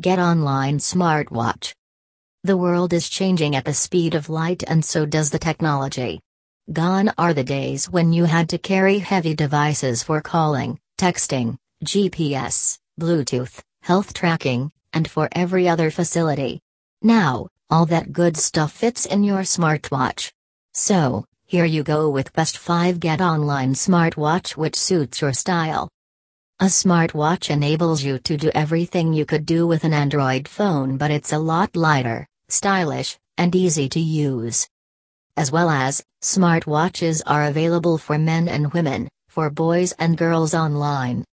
Get Online Smartwatch. The world is changing at the speed of light and so does the technology. Gone are the days when you had to carry heavy devices for calling, texting, GPS, Bluetooth, health tracking, and for every other facility. Now, all that good stuff fits in your smartwatch. So, here you go with Best 5 Get Online smartwatch which suits your style. A smartwatch enables you to do everything you could do with an Android phone, but it's a lot lighter, stylish, and easy to use. As well as, smartwatches are available for men and women, for boys and girls online.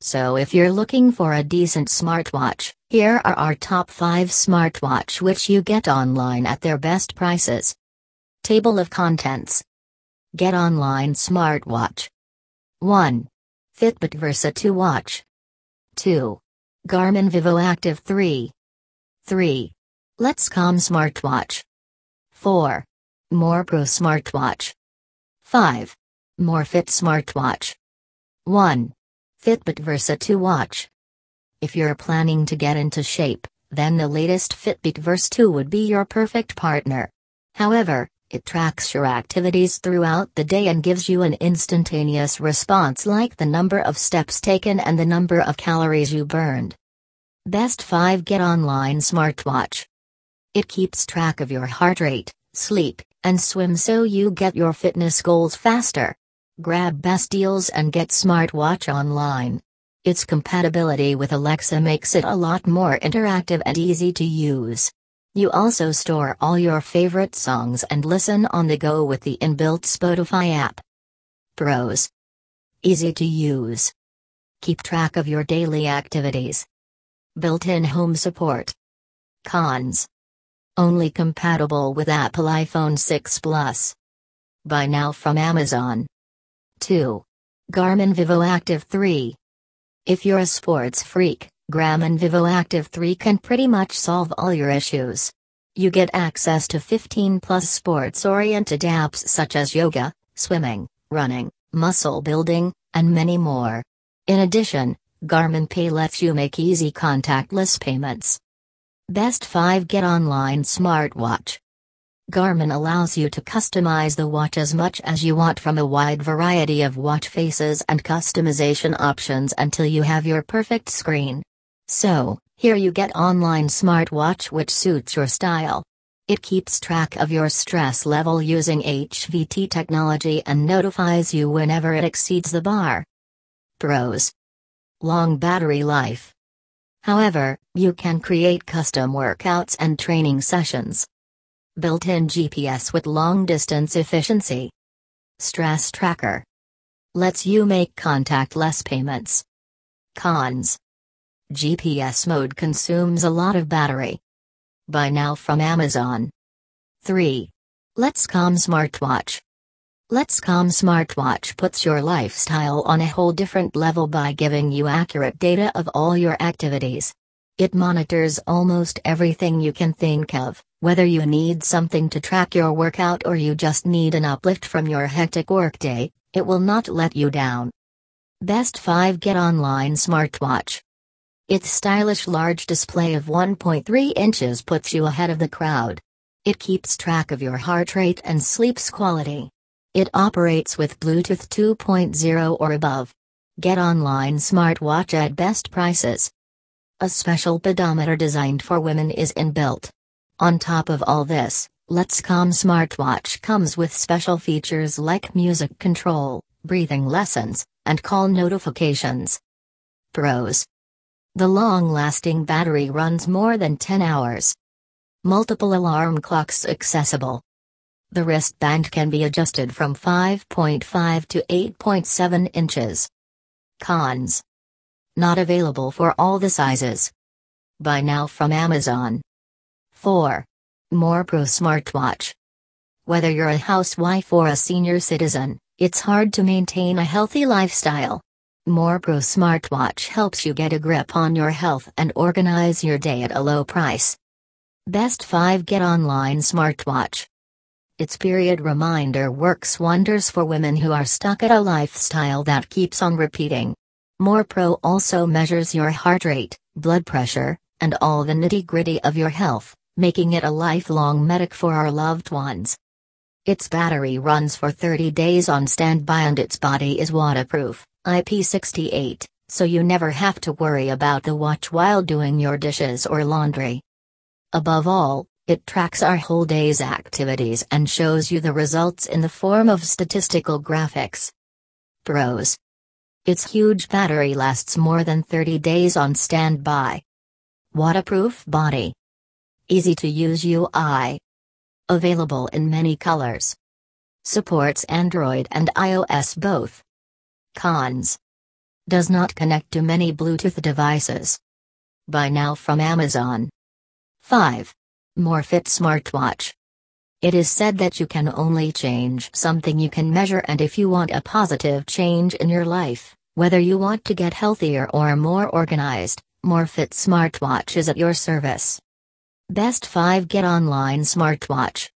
So if you're looking for a decent smartwatch, here are our top 5 smartwatch which you get online at their best prices. Table of Contents Get Online Smartwatch 1. Fitbit Versa 2 Watch. 2. Garmin Vivoactive 3. 3. Let's Letscom Smartwatch. 4. MorePro Smartwatch. 5. MoreFit Smartwatch. 1. Fitbit Versa 2 Watch. If you're planning to get into shape, then the latest Fitbit Versa 2 would be your perfect partner. However, it tracks your activities throughout the day and gives you an instantaneous response like the number of steps taken and the number of calories you burned. Best 5 Get Online Smartwatch. It keeps track of your heart rate, sleep, and swim so you get your fitness goals faster. Grab best deals and get smartwatch online. Its compatibility with Alexa makes it a lot more interactive and easy to use. You also store all your favorite songs and listen on the go with the inbuilt Spotify app. Pros Easy to use. Keep track of your daily activities. Built in home support. Cons Only compatible with Apple iPhone 6 Plus. Buy now from Amazon. 2. Garmin Vivoactive 3. If you're a sports freak, Garmin Vivoactive 3 can pretty much solve all your issues. You get access to 15 plus sports oriented apps such as yoga, swimming, running, muscle building, and many more. In addition, Garmin Pay lets you make easy contactless payments. Best 5 Get Online Smartwatch. Garmin allows you to customize the watch as much as you want from a wide variety of watch faces and customization options until you have your perfect screen. So, here you get online smartwatch which suits your style. It keeps track of your stress level using HVT technology and notifies you whenever it exceeds the bar. Pros Long battery life. However, you can create custom workouts and training sessions. Built in GPS with long distance efficiency. Stress tracker. Lets you make contactless payments. Cons GPS mode consumes a lot of battery. Buy now from Amazon. 3. Letscom Smartwatch. Letscom Smartwatch puts your lifestyle on a whole different level by giving you accurate data of all your activities. It monitors almost everything you can think of, whether you need something to track your workout or you just need an uplift from your hectic workday, it will not let you down. Best 5 Get Online Smartwatch. Its stylish large display of 1.3 inches puts you ahead of the crowd. It keeps track of your heart rate and sleep's quality. It operates with Bluetooth 2.0 or above. Get online smartwatch at best prices. A special pedometer designed for women is inbuilt. On top of all this, Letscom smartwatch comes with special features like music control, breathing lessons, and call notifications. Pros the long-lasting battery runs more than 10 hours. Multiple alarm clocks accessible. The wristband can be adjusted from 5.5 to 8.7 inches. Cons. Not available for all the sizes. Buy now from Amazon. 4. More Pro Smartwatch. Whether you're a housewife or a senior citizen, it's hard to maintain a healthy lifestyle. MorePro smartwatch helps you get a grip on your health and organize your day at a low price. Best 5 Get Online Smartwatch. Its period reminder works wonders for women who are stuck at a lifestyle that keeps on repeating. MorePro also measures your heart rate, blood pressure, and all the nitty gritty of your health, making it a lifelong medic for our loved ones. Its battery runs for 30 days on standby and its body is waterproof, IP68, so you never have to worry about the watch while doing your dishes or laundry. Above all, it tracks our whole day's activities and shows you the results in the form of statistical graphics. Pros Its huge battery lasts more than 30 days on standby. Waterproof body. Easy to use UI. Available in many colors. Supports Android and iOS both. Cons. Does not connect to many Bluetooth devices. Buy now from Amazon. 5. MoreFit Smartwatch. It is said that you can only change something you can measure, and if you want a positive change in your life, whether you want to get healthier or more organized, MoreFit Smartwatch is at your service. Best 5 Get Online Smartwatch.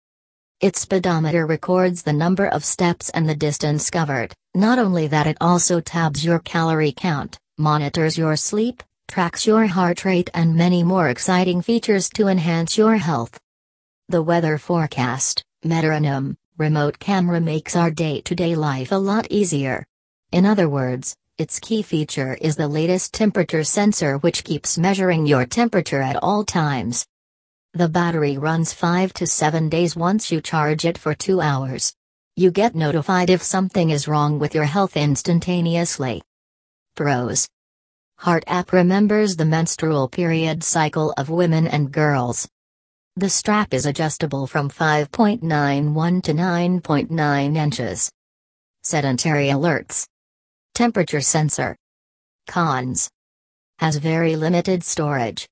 Its speedometer records the number of steps and the distance covered, not only that, it also tabs your calorie count, monitors your sleep, tracks your heart rate and many more exciting features to enhance your health. The weather forecast, metronome, remote camera makes our day-to-day life a lot easier. In other words, its key feature is the latest temperature sensor which keeps measuring your temperature at all times. The battery runs 5 to 7 days once you charge it for 2 hours. You get notified if something is wrong with your health instantaneously. Pros Heart app remembers the menstrual period cycle of women and girls. The strap is adjustable from 5.91 to 9.9 inches. Sedentary alerts. Temperature sensor. Cons. Has very limited storage.